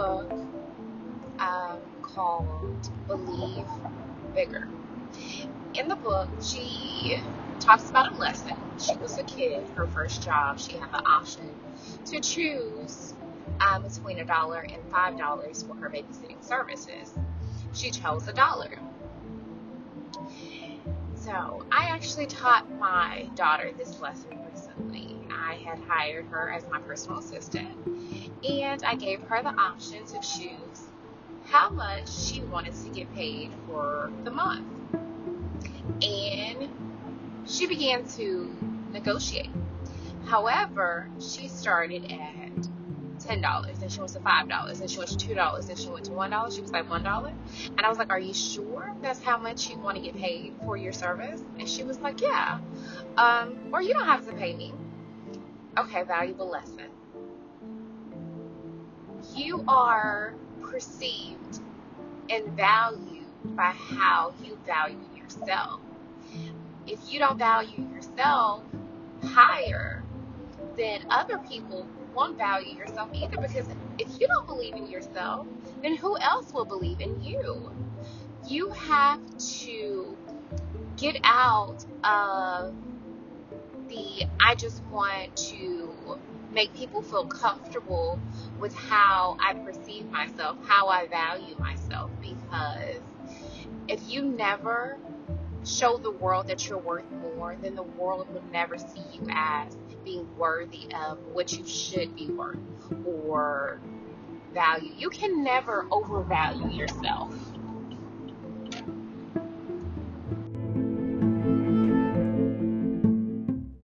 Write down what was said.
book um, called Believe Bigger. In the book, she talks about a lesson. She was a kid, her first job, she had the option to choose um, between a dollar and five dollars for her babysitting services. She chose a dollar. So I actually taught my daughter this lesson recently. I had hired her as my personal assistant, and I gave her the option to choose how much she wanted to get paid for the month. And she began to negotiate. However, she started at ten dollars, and she went to five dollars, and she went to two dollars, and she went to one dollar. She was like one dollar, and I was like, "Are you sure that's how much you want to get paid for your service?" And she was like, "Yeah." Um, or you don't have to pay me. Okay, valuable lesson. You are perceived and valued by how you value yourself. If you don't value yourself higher, then other people won't value yourself either because if you don't believe in yourself, then who else will believe in you? You have to get out of the I just want to make people feel comfortable with how I perceive myself, how I value myself. Because if you never show the world that you're worth more, then the world will never see you as being worthy of what you should be worth or value. You can never overvalue yourself.